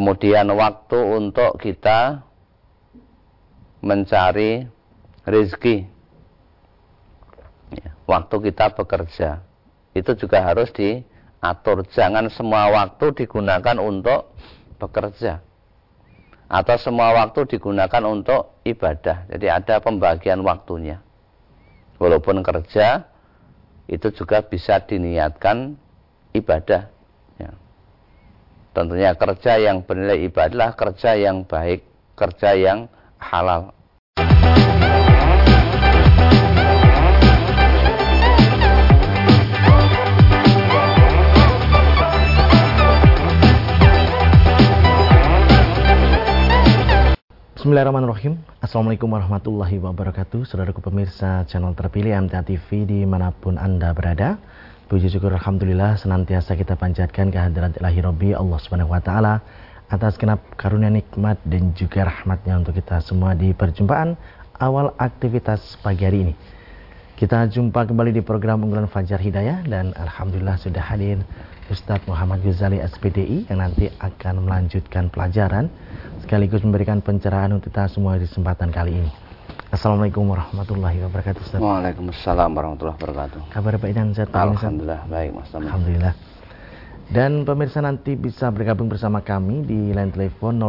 Kemudian waktu untuk kita mencari rezeki. Ya, waktu kita bekerja. Itu juga harus diatur. Jangan semua waktu digunakan untuk bekerja. Atau semua waktu digunakan untuk ibadah. Jadi ada pembagian waktunya. Walaupun kerja, itu juga bisa diniatkan ibadah. Ya. Tentunya kerja yang bernilai ibadah, kerja yang baik, kerja yang halal. Bismillahirrahmanirrahim Assalamualaikum warahmatullahi wabarakatuh Saudaraku pemirsa channel terpilih MTA TV di mana pun anda berada Puji syukur Alhamdulillah senantiasa kita panjatkan kehadiran ilahi Rabbi Allah subhanahu wa ta'ala Atas kenap karunia nikmat dan juga rahmatnya untuk kita semua di perjumpaan awal aktivitas pagi hari ini Kita jumpa kembali di program unggulan Fajar Hidayah Dan Alhamdulillah sudah hadir Ustadz Muhammad Ghazali SPDI yang nanti akan melanjutkan pelajaran sekaligus memberikan pencerahan untuk kita semua di kesempatan kali ini. Assalamualaikum warahmatullahi wabarakatuh. Ustaz. Waalaikumsalam warahmatullahi wabarakatuh. Kabar baik dan sehat Alhamdulillah baik Mas Taman. Alhamdulillah. Dan pemirsa nanti bisa bergabung bersama kami di line telepon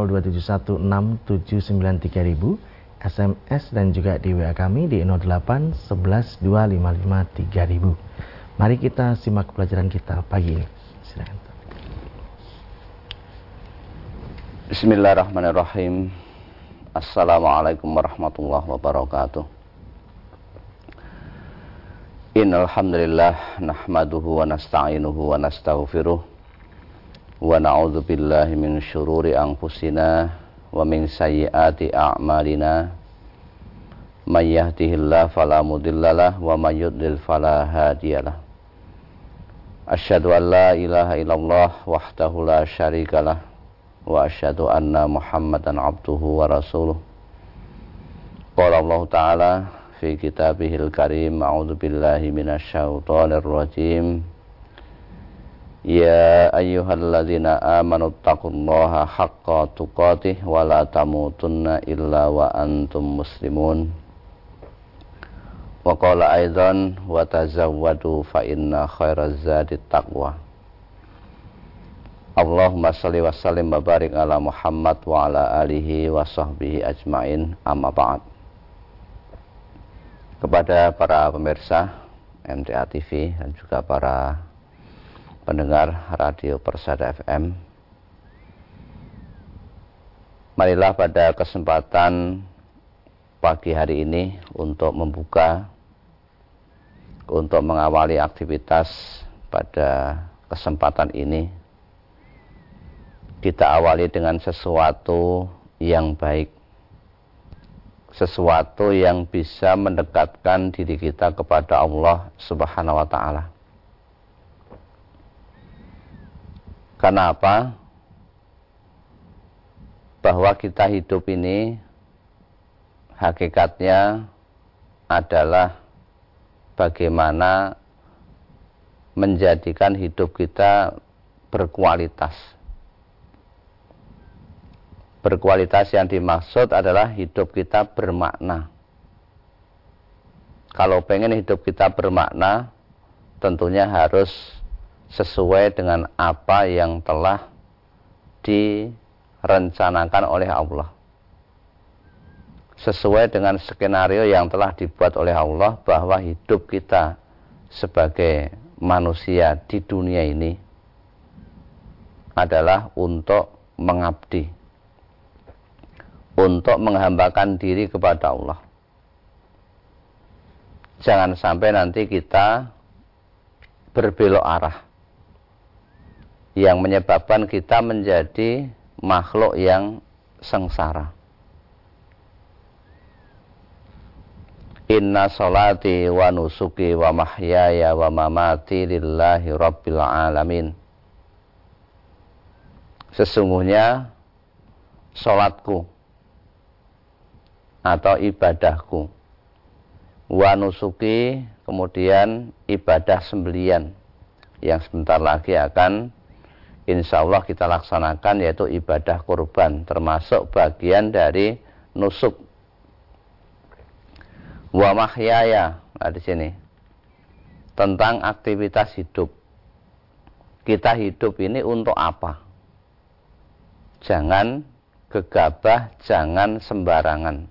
02716793000, SMS dan juga di WA kami di 08 11 255 3000. Mari kita simak pelajaran kita pagi ini. Silakan. Bismillahirrahmanirrahim. Assalamualaikum warahmatullahi wabarakatuh. Innal hamdalillah nahmaduhu wa nasta'inuhu wa nastaghfiruh wa na'udzu billahi min syururi anfusina wa min sayyiati a'malina. May yahdihillahu fala mudhillalah wa may yudlil fala hadiyalah. Asyhadu an la ilaha illallah wahdahu la syarikalah wa asyhadu anna Muhammadan abduhu wa rasuluh. Qala Allah Ta'ala fi kitabihil karim a'udzu billahi minasyaitonir rajim. Ya ayyuhalladzina amanu taqullaha haqqa tuqatih wa la tamutunna illa wa antum muslimun. Wa qala aidan wa tazawwadu fa Allahumma salli wa sallim wa barik ala Muhammad wa ala alihi wa sahbihi ajmain amma ba'd. Kepada para pemirsa MTA TV dan juga para pendengar Radio Persada FM. Marilah pada kesempatan pagi hari ini untuk membuka untuk mengawali aktivitas pada kesempatan ini kita awali dengan sesuatu yang baik sesuatu yang bisa mendekatkan diri kita kepada Allah Subhanahu wa taala. Kenapa? Bahwa kita hidup ini hakikatnya adalah bagaimana menjadikan hidup kita berkualitas. Berkualitas yang dimaksud adalah hidup kita bermakna. Kalau pengen hidup kita bermakna, tentunya harus sesuai dengan apa yang telah direncanakan oleh Allah sesuai dengan skenario yang telah dibuat oleh Allah bahwa hidup kita sebagai manusia di dunia ini adalah untuk mengabdi untuk menghambakan diri kepada Allah. Jangan sampai nanti kita berbelok arah. Yang menyebabkan kita menjadi makhluk yang sengsara. Inna salati wa nusuki wa mahyaya wa mamati lillahi rabbil alamin. Sesungguhnya salatku atau ibadahku. Wa nusuki kemudian ibadah sembelian. Yang sebentar lagi akan insya Allah kita laksanakan yaitu ibadah kurban termasuk bagian dari nusuk. Wa mahyaya nah di sini. Tentang aktivitas hidup. Kita hidup ini untuk apa? Jangan gegabah jangan sembarangan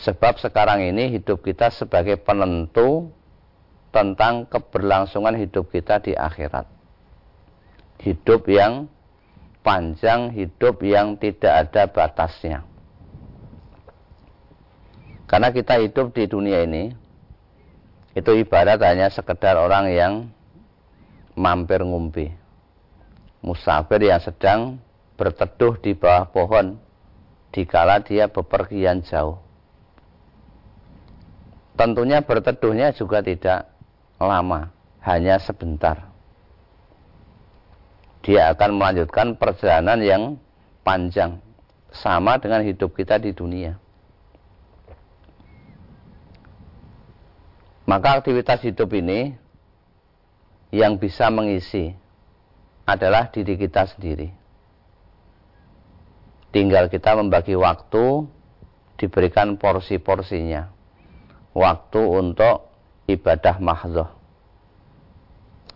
sebab sekarang ini hidup kita sebagai penentu tentang keberlangsungan hidup kita di akhirat hidup yang panjang, hidup yang tidak ada batasnya. Karena kita hidup di dunia ini, itu ibarat hanya sekedar orang yang mampir ngumpi. Musafir yang sedang berteduh di bawah pohon, dikala dia bepergian jauh. Tentunya berteduhnya juga tidak lama, hanya sebentar dia akan melanjutkan perjalanan yang panjang sama dengan hidup kita di dunia. Maka aktivitas hidup ini yang bisa mengisi adalah diri kita sendiri. Tinggal kita membagi waktu, diberikan porsi-porsinya. Waktu untuk ibadah mahdoh.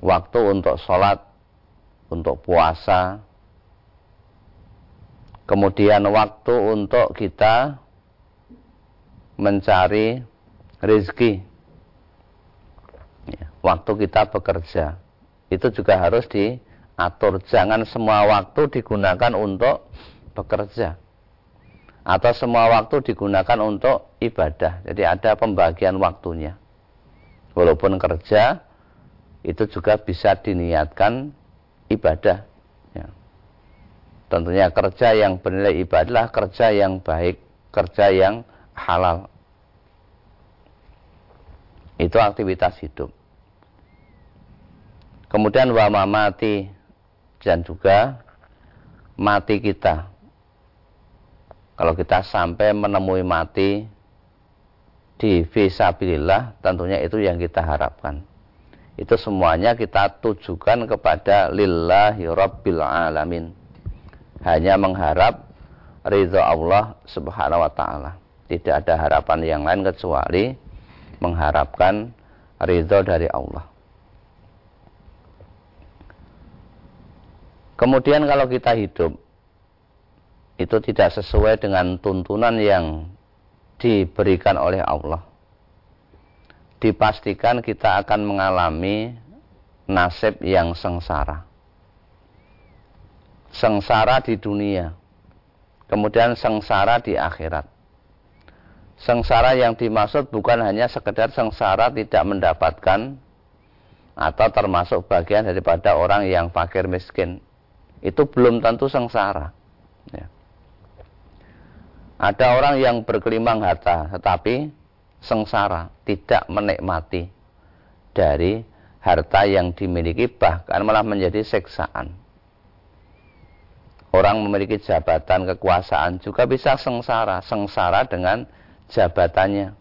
Waktu untuk sholat untuk puasa, kemudian waktu untuk kita mencari rezeki, ya, waktu kita bekerja, itu juga harus diatur. Jangan semua waktu digunakan untuk bekerja atau semua waktu digunakan untuk ibadah. Jadi ada pembagian waktunya. Walaupun kerja itu juga bisa diniatkan ibadah. Ya. Tentunya kerja yang bernilai ibadah kerja yang baik, kerja yang halal. Itu aktivitas hidup. Kemudian wama mati dan juga mati kita. Kalau kita sampai menemui mati di visabilillah, tentunya itu yang kita harapkan. Itu semuanya kita tujukan kepada lillahi rabbil alamin. Hanya mengharap ridha Allah subhanahu wa ta'ala. Tidak ada harapan yang lain kecuali mengharapkan ridha dari Allah. Kemudian kalau kita hidup itu tidak sesuai dengan tuntunan yang diberikan oleh Allah dipastikan kita akan mengalami nasib yang sengsara. Sengsara di dunia, kemudian sengsara di akhirat. Sengsara yang dimaksud bukan hanya sekedar sengsara tidak mendapatkan atau termasuk bagian daripada orang yang fakir miskin. Itu belum tentu sengsara. Ya. Ada orang yang berkelimang harta, tetapi sengsara, tidak menikmati dari harta yang dimiliki bahkan malah menjadi seksaan. Orang memiliki jabatan kekuasaan juga bisa sengsara, sengsara dengan jabatannya.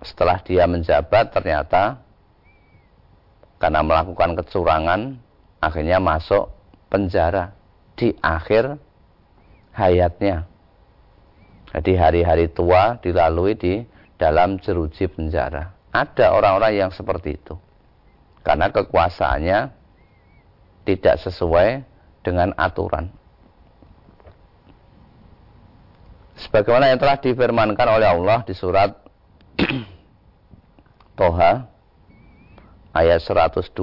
Setelah dia menjabat ternyata karena melakukan kecurangan akhirnya masuk penjara di akhir hayatnya. Jadi hari-hari tua dilalui di dalam jeruji penjara. Ada orang-orang yang seperti itu. Karena kekuasaannya tidak sesuai dengan aturan. Sebagaimana yang telah difirmankan oleh Allah di surat Toha ayat 124,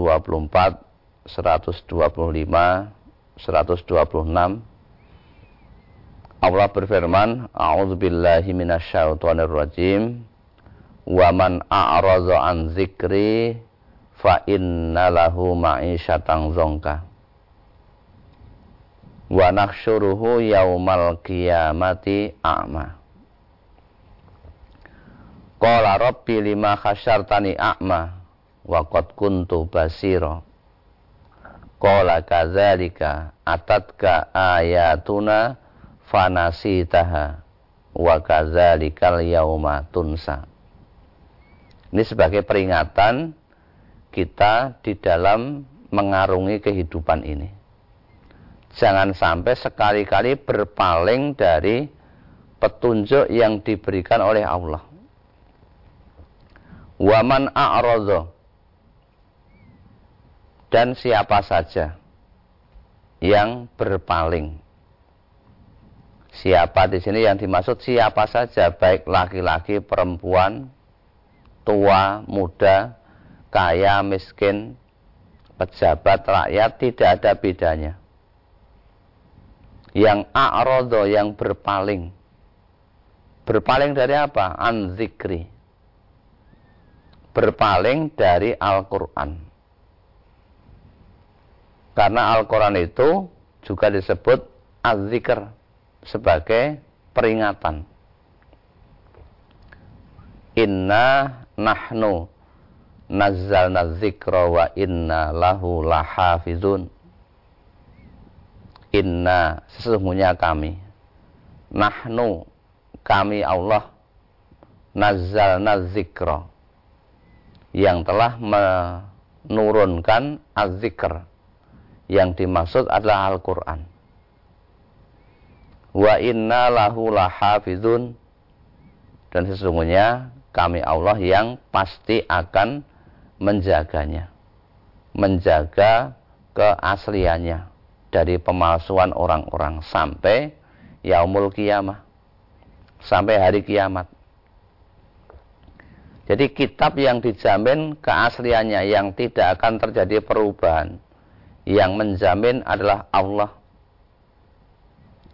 125, 126 Allah berfirman, "A'udzubillahi minasyaitonirrajim. Wa man a'raza an dzikri fa inna lahu ma'isyatan dzonka." Wa nakhsyuruhu yaumal qiyamati a'ma. Qala rabbi lima khasyartani a'ma wa qad kuntu basira. Qala kadzalika atatka ayatuna fanasitaha wa kadzalikal yauma tunsa. Ini sebagai peringatan kita di dalam mengarungi kehidupan ini. Jangan sampai sekali-kali berpaling dari petunjuk yang diberikan oleh Allah. Waman a'radha dan siapa saja yang berpaling. Siapa di sini yang dimaksud siapa saja baik laki-laki, perempuan, tua, muda, kaya, miskin, pejabat, rakyat tidak ada bedanya. Yang a'rodho, yang berpaling. Berpaling dari apa? Anzikri. Berpaling dari Al-Quran. Karena Al-Quran itu juga disebut az-zikr sebagai peringatan. Inna nahnu nazzalna dzikra wa inna lahu lahafizun. Inna sesungguhnya kami nahnu kami Allah nazzalna dzikra yang telah menurunkan az-zikr yang dimaksud adalah Al-Qur'an. Wa inna lahu lahafizun dan sesungguhnya kami Allah yang pasti akan menjaganya. Menjaga keasliannya dari pemalsuan orang-orang sampai yaumul kiamah. Sampai hari kiamat. Jadi kitab yang dijamin keasliannya yang tidak akan terjadi perubahan. Yang menjamin adalah Allah.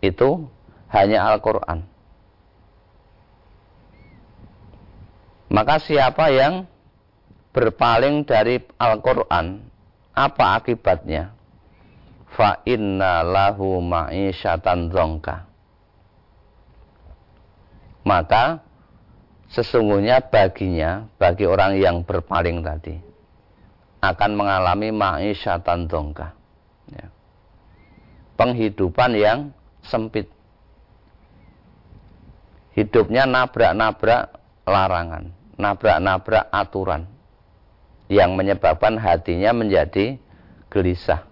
Itu hanya Al-Quran. Maka siapa yang berpaling dari Al-Quran, apa akibatnya? Fa inna lahu ma'isyatan zongka. Maka sesungguhnya baginya, bagi orang yang berpaling tadi, akan mengalami ma'isyatan zongka. Ya. Penghidupan yang sempit. Hidupnya nabrak-nabrak larangan nabrak-nabrak aturan yang menyebabkan hatinya menjadi gelisah.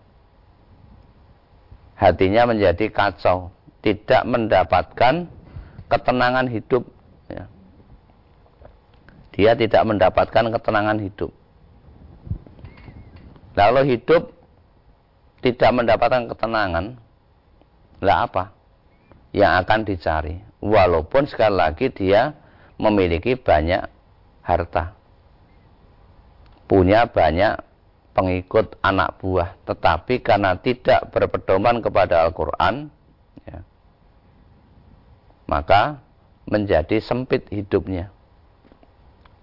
Hatinya menjadi kacau, tidak mendapatkan ketenangan hidup. Ya. Dia tidak mendapatkan ketenangan hidup. Lalu hidup tidak mendapatkan ketenangan, lah apa? Yang akan dicari. Walaupun sekali lagi dia memiliki banyak harta. Punya banyak pengikut anak buah, tetapi karena tidak berpedoman kepada Al-Quran, ya, maka menjadi sempit hidupnya.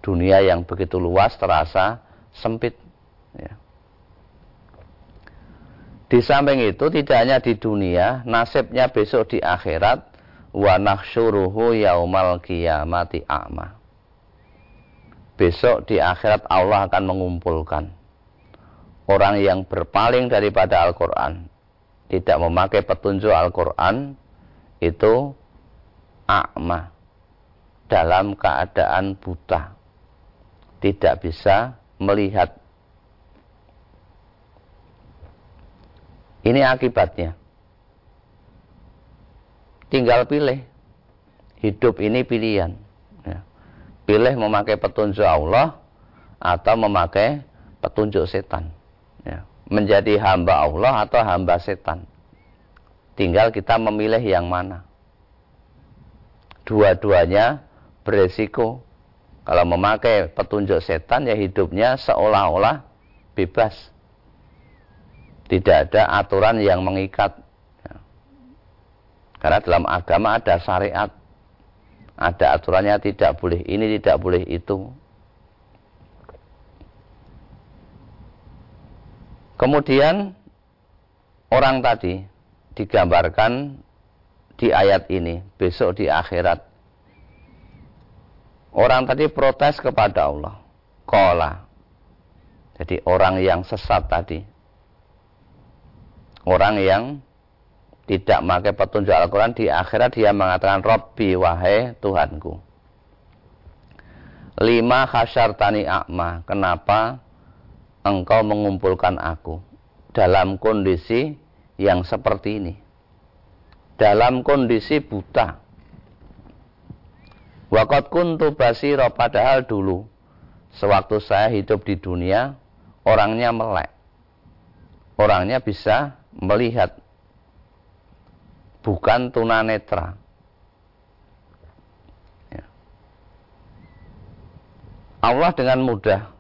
Dunia yang begitu luas terasa sempit. Ya. Di samping itu tidak hanya di dunia, nasibnya besok di akhirat wa nakhsyuruhu yaumal qiyamati a'ma. Besok di akhirat Allah akan mengumpulkan orang yang berpaling daripada Al-Quran tidak memakai petunjuk Al-Quran itu akma dalam keadaan buta tidak bisa melihat ini akibatnya tinggal pilih hidup ini pilihan pilih memakai petunjuk Allah atau memakai petunjuk setan. Ya. Menjadi hamba Allah atau hamba setan. Tinggal kita memilih yang mana. Dua-duanya beresiko. Kalau memakai petunjuk setan ya hidupnya seolah-olah bebas. Tidak ada aturan yang mengikat. Karena dalam agama ada syariat ada aturannya tidak boleh ini, tidak boleh itu. Kemudian orang tadi digambarkan di ayat ini, besok di akhirat. Orang tadi protes kepada Allah. Kola. Jadi orang yang sesat tadi. Orang yang tidak pakai petunjuk Al-Quran di akhirat dia mengatakan Robbi wahai Tuhanku lima tani akma kenapa engkau mengumpulkan aku dalam kondisi yang seperti ini. Dalam kondisi buta. Wakot kuntu basiro padahal dulu sewaktu saya hidup di dunia orangnya melek. Orangnya bisa melihat bukan tunanetra. Ya. Allah dengan mudah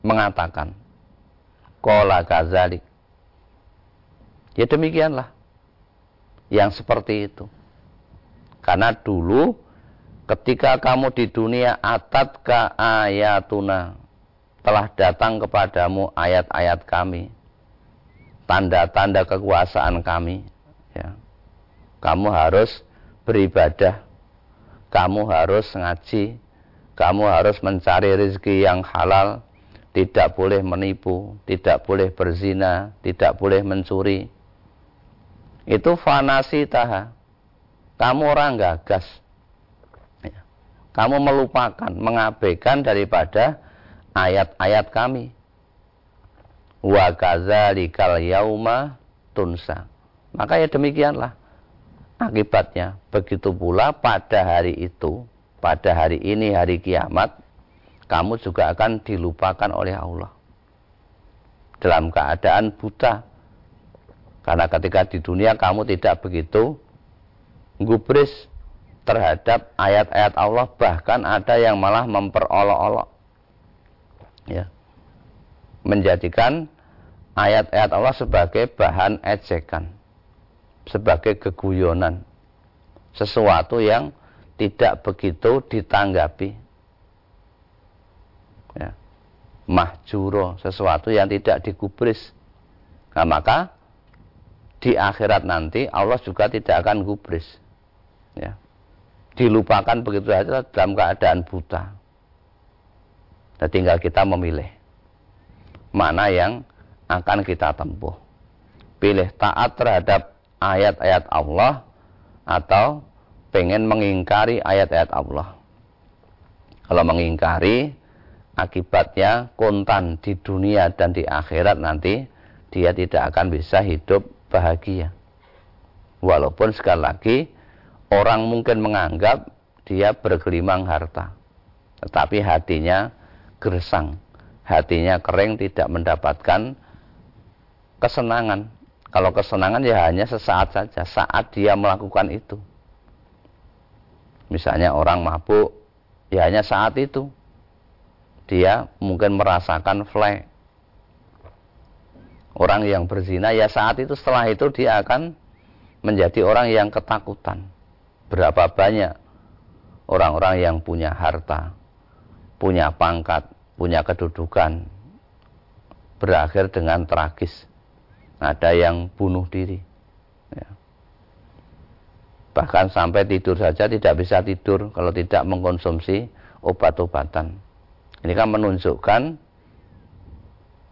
mengatakan, Kola kazalik. Ya demikianlah. Yang seperti itu. Karena dulu ketika kamu di dunia atat ka ayatuna telah datang kepadamu ayat-ayat kami tanda-tanda kekuasaan kami ya. Kamu harus beribadah kamu harus ngaji kamu harus mencari rezeki yang halal tidak boleh menipu tidak boleh berzina tidak boleh mencuri. Itu fanasi taha. Kamu orang gagas kamu melupakan, mengabaikan daripada ayat-ayat kami. Wa kadzalikal yauma tunsa. Maka ya demikianlah akibatnya. Begitu pula pada hari itu, pada hari ini hari kiamat, kamu juga akan dilupakan oleh Allah. Dalam keadaan buta. Karena ketika di dunia kamu tidak begitu gubris terhadap ayat-ayat Allah bahkan ada yang malah memperolok-olok ya menjadikan ayat-ayat Allah sebagai bahan ejekan sebagai keguyonan sesuatu yang tidak begitu ditanggapi. Ya. Mahjuro sesuatu yang tidak digubris. Nah maka di akhirat nanti Allah juga tidak akan gubris. Ya. Dilupakan begitu saja dalam keadaan buta. Dan tinggal kita memilih mana yang akan kita tempuh. Pilih taat terhadap ayat-ayat Allah atau pengen mengingkari ayat-ayat Allah. Kalau mengingkari, akibatnya kontan di dunia dan di akhirat nanti dia tidak akan bisa hidup bahagia. Walaupun sekali lagi Orang mungkin menganggap dia bergelimang harta. Tetapi hatinya gersang. Hatinya kering tidak mendapatkan kesenangan. Kalau kesenangan ya hanya sesaat saja. Saat dia melakukan itu. Misalnya orang mabuk. Ya hanya saat itu. Dia mungkin merasakan fly. Orang yang berzina ya saat itu setelah itu dia akan menjadi orang yang ketakutan Berapa banyak orang-orang yang punya harta, punya pangkat, punya kedudukan, berakhir dengan tragis. Ada yang bunuh diri. Ya. Bahkan sampai tidur saja tidak bisa tidur kalau tidak mengkonsumsi obat-obatan. Ini kan menunjukkan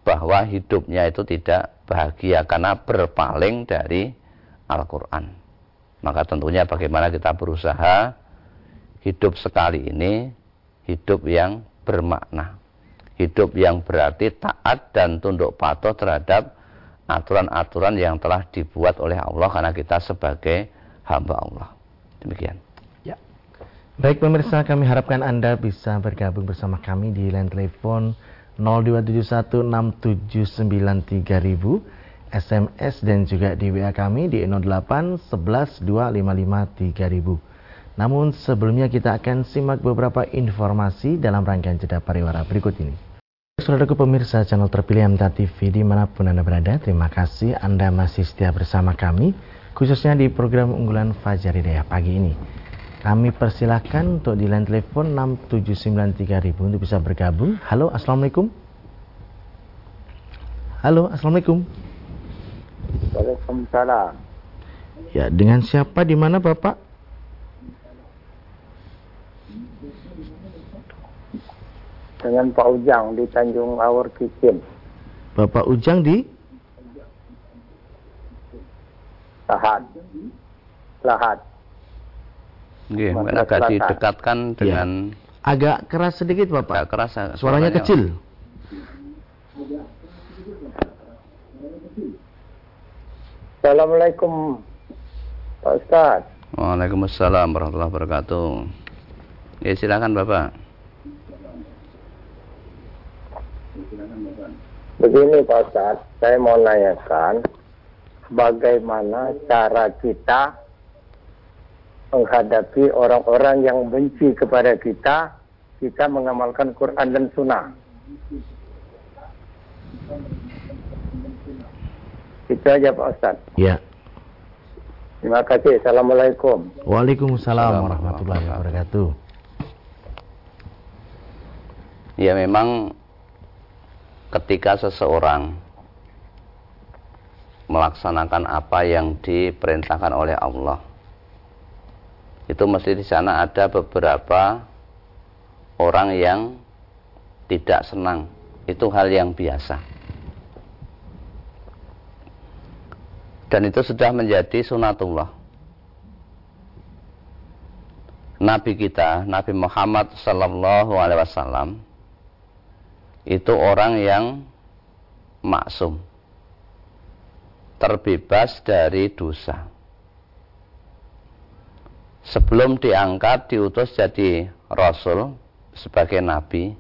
bahwa hidupnya itu tidak bahagia karena berpaling dari Al-Quran. Maka tentunya bagaimana kita berusaha hidup sekali ini hidup yang bermakna. Hidup yang berarti taat dan tunduk patuh terhadap aturan-aturan yang telah dibuat oleh Allah karena kita sebagai hamba Allah. Demikian. Ya. Baik pemirsa, kami harapkan Anda bisa bergabung bersama kami di line telepon 02716793000 SMS dan juga di WA kami di 08 11 255 3000. Namun sebelumnya kita akan simak beberapa informasi dalam rangkaian jeda pariwara berikut ini. Saudaraku pemirsa channel terpilih MTA TV di mana pun Anda berada, terima kasih Anda masih setia bersama kami, khususnya di program unggulan Fajar Hidayah pagi ini. Kami persilahkan untuk di line telepon 6793000 untuk bisa bergabung. Halo, Assalamualaikum. Halo, Assalamualaikum. Waalaikumsalam. Ya, dengan siapa di mana Bapak? Dengan Pak Ujang di Tanjung Awur Kikin. Bapak Ujang di? Lahat. Lahat. Iya, agak didekatkan ya. dengan ya. agak keras sedikit Bapak. Agak keras. Suaranya, suaranya kecil. Assalamualaikum Pak Ustaz. Waalaikumsalam warahmatullahi wabarakatuh. Ya silakan Bapak. Begini Pak Ustaz, saya mau nanyakan bagaimana cara kita menghadapi orang-orang yang benci kepada kita, kita mengamalkan Quran dan Sunnah. Itu aja Pak Ustaz. Ya. Terima kasih. Assalamualaikum. Waalaikumsalam warahmatullahi wabarakatuh. Ya memang ketika seseorang melaksanakan apa yang diperintahkan oleh Allah itu mesti di sana ada beberapa orang yang tidak senang itu hal yang biasa dan itu sudah menjadi sunatullah. Nabi kita, Nabi Muhammad Sallallahu Alaihi Wasallam, itu orang yang maksum, terbebas dari dosa. Sebelum diangkat, diutus jadi Rasul sebagai Nabi,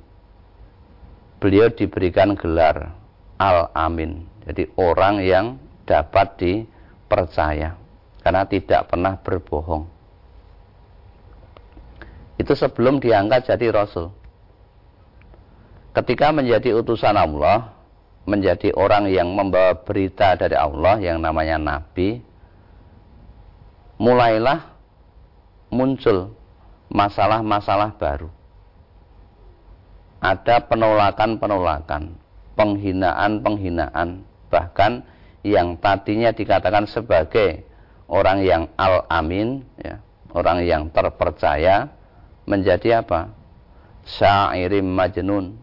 beliau diberikan gelar Al-Amin. Jadi orang yang dapat dipercaya karena tidak pernah berbohong. Itu sebelum diangkat jadi rasul. Ketika menjadi utusan Allah, menjadi orang yang membawa berita dari Allah yang namanya nabi, mulailah muncul masalah-masalah baru. Ada penolakan-penolakan, penghinaan-penghinaan, bahkan yang tadinya dikatakan sebagai orang yang al-amin, ya, orang yang terpercaya, menjadi apa? Syairim majnun.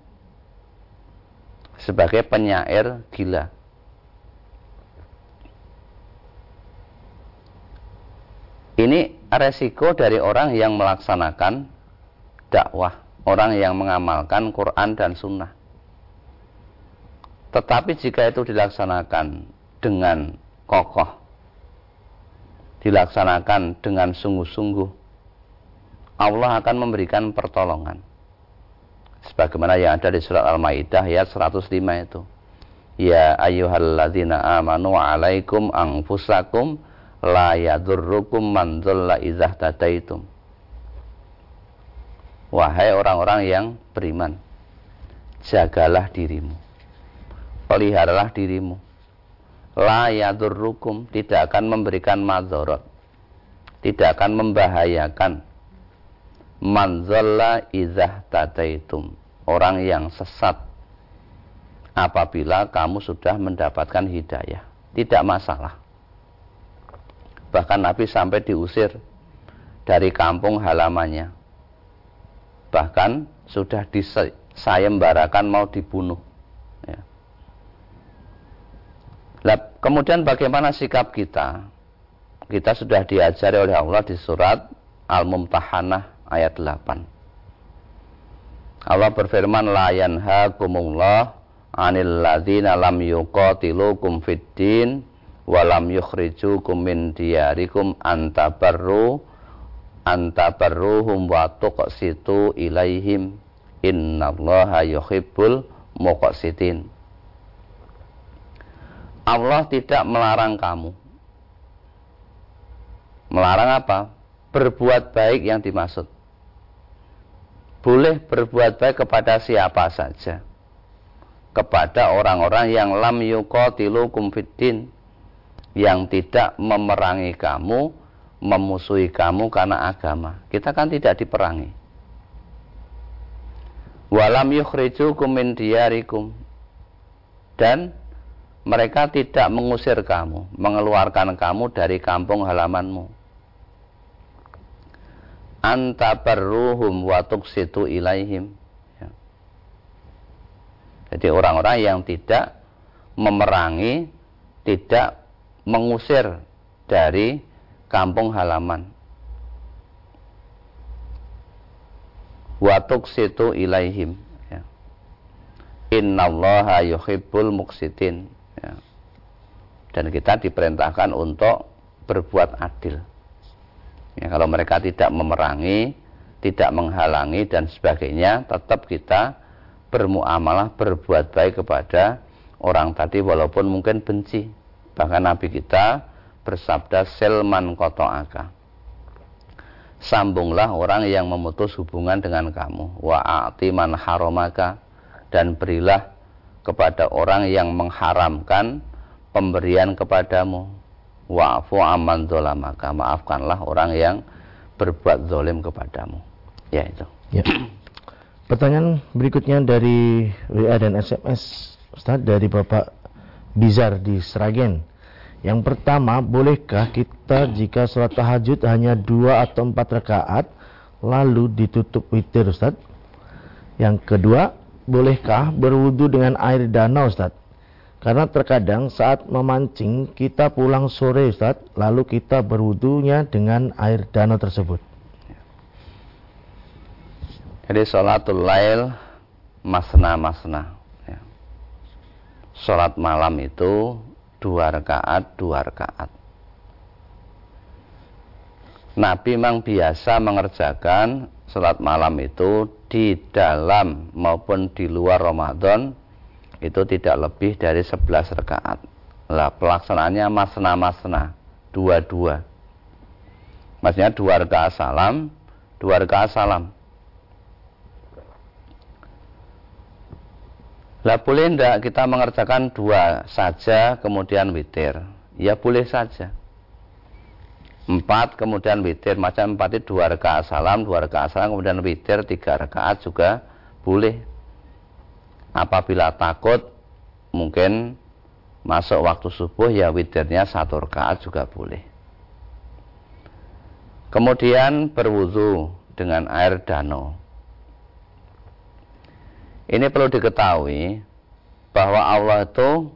Sebagai penyair gila. Ini resiko dari orang yang melaksanakan dakwah, orang yang mengamalkan Quran dan Sunnah. Tetapi jika itu dilaksanakan dengan kokoh dilaksanakan dengan sungguh-sungguh Allah akan memberikan pertolongan sebagaimana yang ada di surat Al-Maidah ayat 105 itu. Ya ayyuhalladzina amanu alaikum anfusakum la yadurrukum man dhalla idzah tadaitum Wahai orang-orang yang beriman jagalah dirimu. Peliharalah dirimu. La yadurrukum tidak akan memberikan madorot tidak akan membahayakan manzalla izah tadaitum orang yang sesat apabila kamu sudah mendapatkan hidayah tidak masalah. Bahkan Nabi sampai diusir dari kampung halamannya. Bahkan sudah disayembarakan mau dibunuh Nah, kemudian bagaimana sikap kita? Kita sudah diajari oleh Allah di surat Al-Mumtahanah ayat 8. Allah berfirman la yanhaakumullah 'anil ladzina lam yuqatilukum fid din wa lam yukhrijukum min diyarikum antabarru antabarruhum wa tuqsitu ilaihim innallaha yuhibbul muqsitin Allah tidak melarang kamu. Melarang apa? Berbuat baik yang dimaksud. Boleh berbuat baik kepada siapa saja. Kepada orang-orang yang lam yuqatilukum fiddin. Yang tidak memerangi kamu, memusuhi kamu karena agama. Kita kan tidak diperangi. Walam yukhrijukum min diyarikum. Dan mereka tidak mengusir kamu, mengeluarkan kamu dari kampung halamanmu. Antabarruhum wa tuksitu ilaihim. Ya. Jadi orang-orang yang tidak memerangi, tidak mengusir dari kampung halaman. Watuk situ ilaihim. Ya. Innallaha yuhibbul muksitin. Ya. dan kita diperintahkan untuk berbuat adil. Ya, kalau mereka tidak memerangi, tidak menghalangi dan sebagainya, tetap kita bermuamalah berbuat baik kepada orang tadi walaupun mungkin benci. Bahkan Nabi kita bersabda selman kotoaka. Sambunglah orang yang memutus hubungan dengan kamu. Wa a'ti man haromaka. Dan berilah kepada orang yang mengharamkan pemberian kepadamu. Wa'fu amman dolamaka. Maafkanlah orang yang berbuat zolim kepadamu. Ya itu. Ya. Pertanyaan berikutnya dari WA dan SMS Ustaz dari Bapak Bizar di Sragen. Yang pertama, bolehkah kita jika sholat tahajud hanya dua atau empat rakaat lalu ditutup witir Ustaz? Yang kedua, bolehkah berwudu dengan air danau Ustaz? Karena terkadang saat memancing kita pulang sore Ustaz, lalu kita berwudunya dengan air danau tersebut. Jadi sholatul lail masna-masna. Ya. Sholat malam itu dua rakaat, dua rakaat. Nabi memang biasa mengerjakan sholat malam itu di dalam maupun di luar Ramadan itu tidak lebih dari 11 rakaat. Lah pelaksanaannya masna-masna, dua-dua. Maksudnya dua rakaat salam, dua rakaat salam. Lah boleh tidak kita mengerjakan dua saja kemudian witir? Ya boleh saja. Empat kemudian witir. Macam empat itu dua rakaat salam, dua rakaat salam kemudian witir tiga rakaat juga boleh. Apabila takut mungkin masuk waktu subuh ya witirnya satu rakaat juga boleh. Kemudian berwudu dengan air danau. Ini perlu diketahui bahwa Allah itu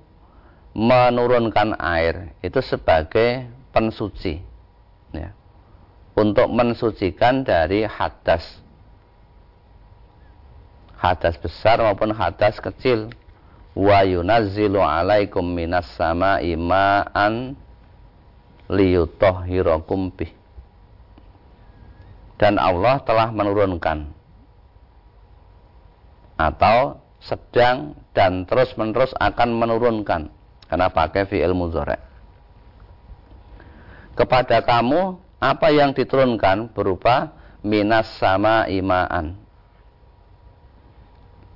menurunkan air itu sebagai pensuci ya, untuk mensucikan dari hadas hadas besar maupun hadas kecil wa yunazzilu alaikum minas sama ima'an liyutahhirakum bih dan Allah telah menurunkan atau sedang dan terus menerus akan menurunkan karena pakai fi'il mudhari. Kepada kamu apa yang diturunkan berupa minas sama imaan.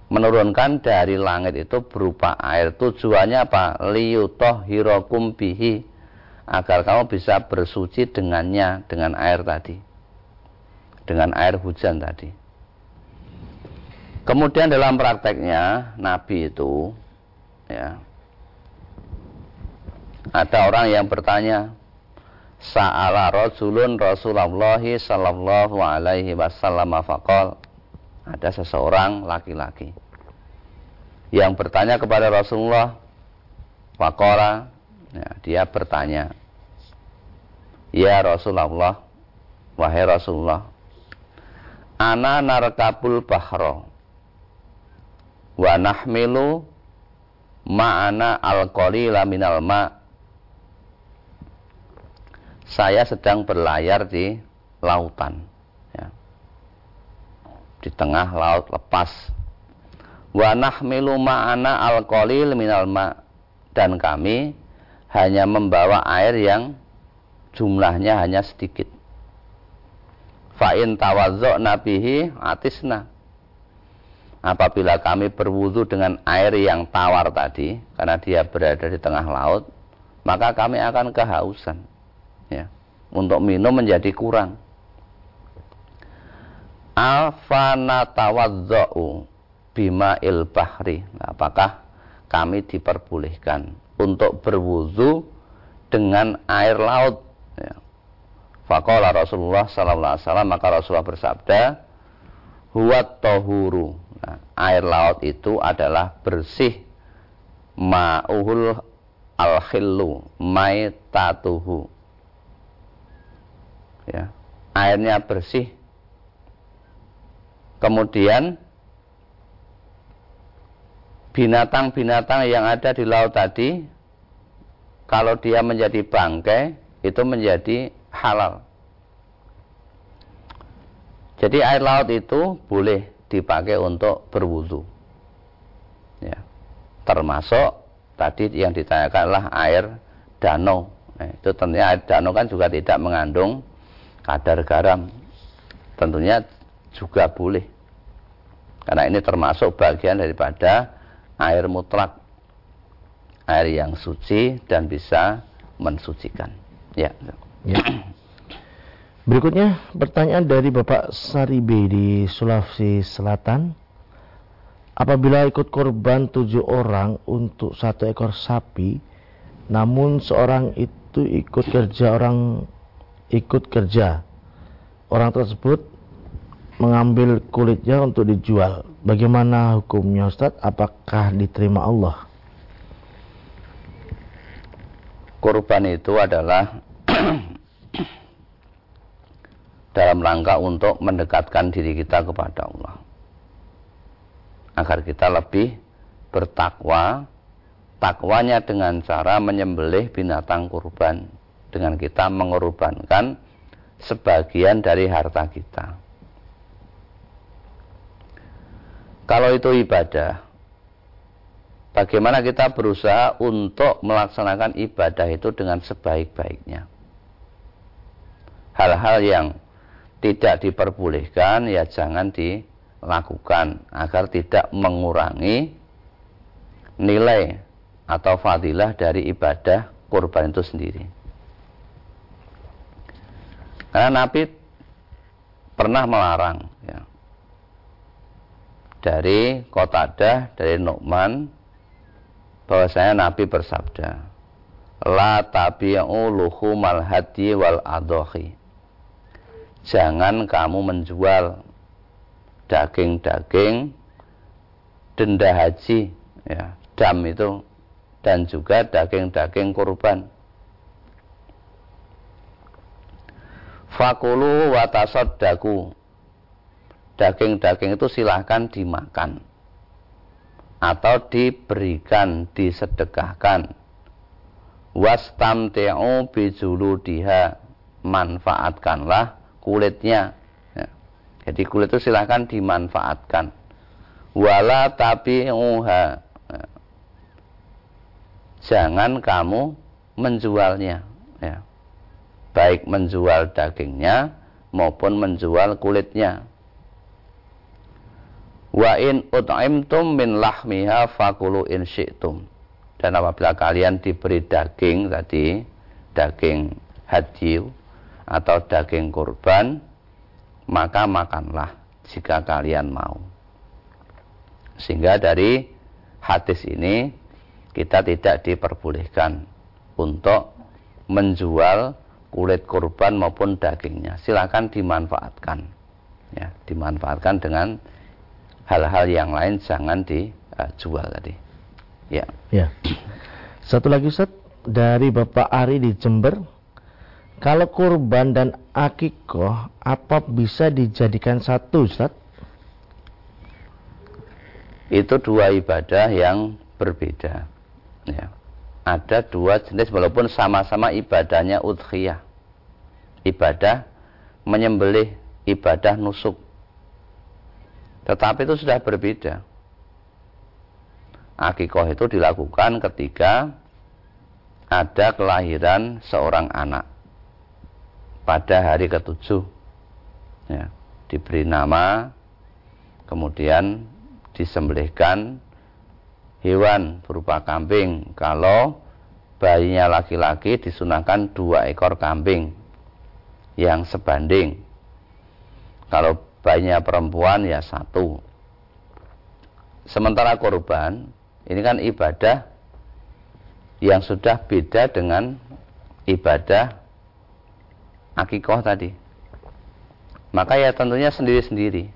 Menurunkan dari langit itu berupa air. Tujuannya apa? Liyutoh hirokum bihi. Agar kamu bisa bersuci dengannya, dengan air tadi. Dengan air hujan tadi. Kemudian dalam prakteknya Nabi itu ya ada orang yang bertanya Sa'ala rajulun Rasulullah sallallahu alaihi wasallam faqal ada seseorang laki-laki yang bertanya kepada Rasulullah faqala ya, dia bertanya Ya Rasulullah wahai Rasulullah ana narkabul bahra wa nahmilu ma'ana al-qalila minal ma' saya sedang berlayar di lautan. Di tengah laut lepas. Wa nahmilu ma'ana al-qalil dan kami hanya membawa air yang jumlahnya hanya sedikit. Fa'in tawadzo nabihi atisna. Apabila kami berwudu dengan air yang tawar tadi karena dia berada di tengah laut maka kami akan kehausan ya. Untuk minum menjadi kurang afana tawadzau bima il bahri nah, apakah kami diperbolehkan untuk berwudu dengan air laut ya. Fakola Rasulullah Sallallahu Alaihi Wasallam maka Rasulullah bersabda huwat tohuru Nah, air laut itu adalah bersih ma'uhul al-khillu maitatuhu. Ya, airnya bersih. Kemudian binatang-binatang yang ada di laut tadi kalau dia menjadi bangkai itu menjadi halal. Jadi air laut itu boleh dipakai untuk berwudu. Ya. Termasuk tadi yang ditanyakan adalah air danau. Nah, itu tentunya air danau kan juga tidak mengandung kadar garam. Tentunya juga boleh. Karena ini termasuk bagian daripada air mutlak. Air yang suci dan bisa mensucikan. Ya. ya. Berikutnya pertanyaan dari Bapak Saribe di Sulawesi Selatan. Apabila ikut korban tujuh orang untuk satu ekor sapi, namun seorang itu ikut kerja orang ikut kerja, orang tersebut mengambil kulitnya untuk dijual. Bagaimana hukumnya Ustaz? Apakah diterima Allah? Korban itu adalah dalam rangka untuk mendekatkan diri kita kepada Allah. Agar kita lebih bertakwa, takwanya dengan cara menyembelih binatang kurban dengan kita mengorbankan sebagian dari harta kita. Kalau itu ibadah, bagaimana kita berusaha untuk melaksanakan ibadah itu dengan sebaik-baiknya? Hal-hal yang tidak diperbolehkan ya jangan dilakukan agar tidak mengurangi nilai atau fadilah dari ibadah kurban itu sendiri. Karena Nabi pernah melarang dari Qatadah dari Nu'man bahwasanya Nabi bersabda la tabi'u luhumal hadi wal adhi jangan kamu menjual daging-daging denda haji ya dam itu dan juga daging-daging kurban. Fakulu watasaddaku daging-daging itu silahkan dimakan atau diberikan, disedekahkan. Wastamti'u bijuludiha manfaatkanlah kulitnya. Ya. Jadi kulit itu silahkan dimanfaatkan. Wala tapi uha. Ya. Jangan kamu menjualnya. Ya. Baik menjual dagingnya maupun menjual kulitnya. Wa in ut'imtum min lahmiha fakulu in syi'tum. Dan apabila kalian diberi daging tadi, daging hadiu, atau daging kurban, maka makanlah jika kalian mau. Sehingga dari hadis ini kita tidak diperbolehkan untuk menjual kulit kurban maupun dagingnya. Silakan dimanfaatkan. Ya, dimanfaatkan dengan hal-hal yang lain jangan dijual tadi. Ya. Ya. Satu lagi Ustaz dari Bapak Ari di Jember kalau kurban dan akikoh, apa bisa dijadikan satu, Ustaz? Itu dua ibadah yang berbeda. Ya. Ada dua jenis walaupun sama-sama ibadahnya udhiyah. Ibadah menyembelih, ibadah nusuk. Tetapi itu sudah berbeda. Akikoh itu dilakukan ketika ada kelahiran seorang anak. Pada hari ketujuh ya, diberi nama kemudian disembelihkan hewan berupa kambing. Kalau bayinya laki-laki disunahkan dua ekor kambing yang sebanding. Kalau bayinya perempuan ya satu sementara korban ini kan ibadah yang sudah beda dengan ibadah akikoh tadi. Maka ya tentunya sendiri-sendiri.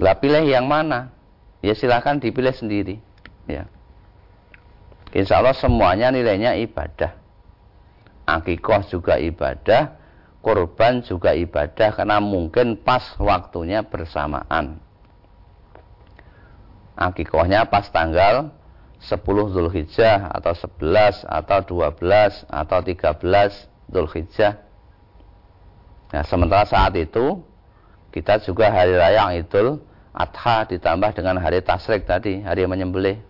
Lah pilih yang mana? Ya silahkan dipilih sendiri. Ya. Insya Allah semuanya nilainya ibadah. Akikoh juga ibadah, korban juga ibadah karena mungkin pas waktunya bersamaan. Akikohnya pas tanggal 10 Zulhijjah atau 11 atau 12 atau 13 Zulhijjah. Nah, sementara saat itu kita juga hari raya Idul Adha ditambah dengan hari tasrik tadi, hari menyembelih.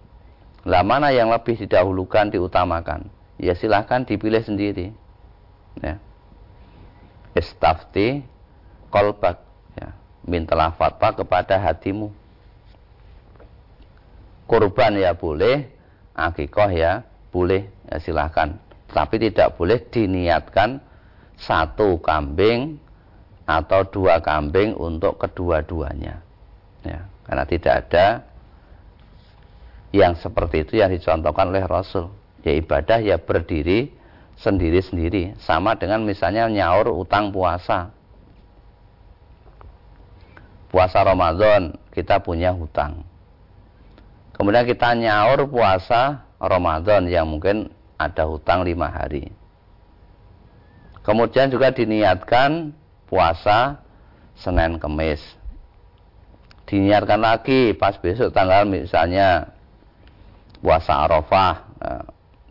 Lah mana yang lebih didahulukan, diutamakan? Ya silahkan dipilih sendiri. Ya. Istafti kolbak. Ya. Mintalah fatwa kepada hatimu. Kurban ya boleh, akikoh ya boleh, ya silahkan. Tapi tidak boleh diniatkan satu kambing atau dua kambing untuk kedua-duanya. Ya, karena tidak ada yang seperti itu yang dicontohkan oleh Rasul. Ya ibadah ya berdiri sendiri-sendiri. Sama dengan misalnya nyaur utang puasa. Puasa Ramadan kita punya hutang. Kemudian kita nyaur puasa Ramadan yang mungkin ada hutang lima hari. Kemudian juga diniatkan puasa Senin Kemis diniatkan lagi pas besok tanggal misalnya puasa Arafah nah,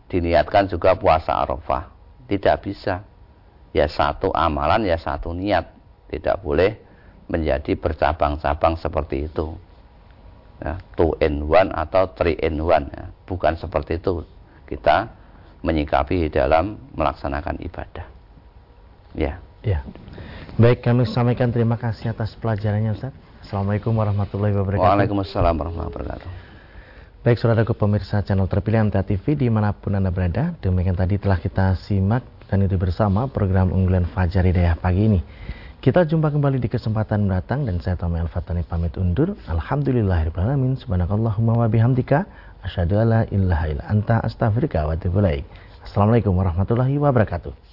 diniatkan juga puasa Arafah. Tidak bisa. Ya satu amalan ya satu niat. Tidak boleh menjadi bercabang-cabang seperti itu. Ya, two in one atau three in one ya. bukan seperti itu. Kita menyikapi dalam melaksanakan ibadah. Ya. Ya. Baik kami sampaikan terima kasih atas pelajarannya Ustaz. Assalamualaikum warahmatullahi wabarakatuh. Waalaikumsalam warahmatullahi wabarakatuh. Baik saudara pemirsa channel terpilih MTA TV di mana pun Anda berada. Demikian tadi telah kita simak dan itu bersama program unggulan Fajar Hidayah pagi ini. Kita jumpa kembali di kesempatan mendatang dan saya Tommy Al-Fatani pamit undur. Alhamdulillahirrahmanirrahim. Subhanakallahumma wa bihamdika. Asyadu ala ilaha illa anta astaghfirullah wa Assalamualaikum warahmatullahi wabarakatuh.